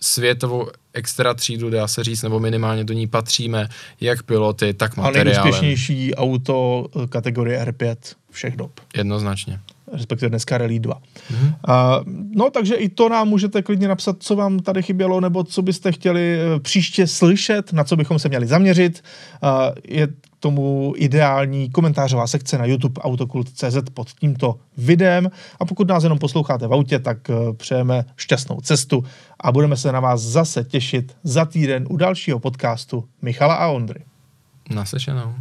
světovou extra třídu, dá se říct, nebo minimálně do ní patříme, jak piloty, tak a materiálem. nejúspěšnější auto eh, kategorie R5 všech dob. Jednoznačně. Respektive dneska Rally 2. Mhm. Uh, no, takže i to nám můžete klidně napsat, co vám tady chybělo, nebo co byste chtěli eh, příště slyšet, na co bychom se měli zaměřit. Uh, je tomu ideální komentářová sekce na YouTube autokult.cz pod tímto videem. A pokud nás jenom posloucháte v autě, tak eh, přejeme šťastnou cestu a budeme se na vás zase těšit za týden u dalšího podcastu Michala a Ondry. Naslyšenou.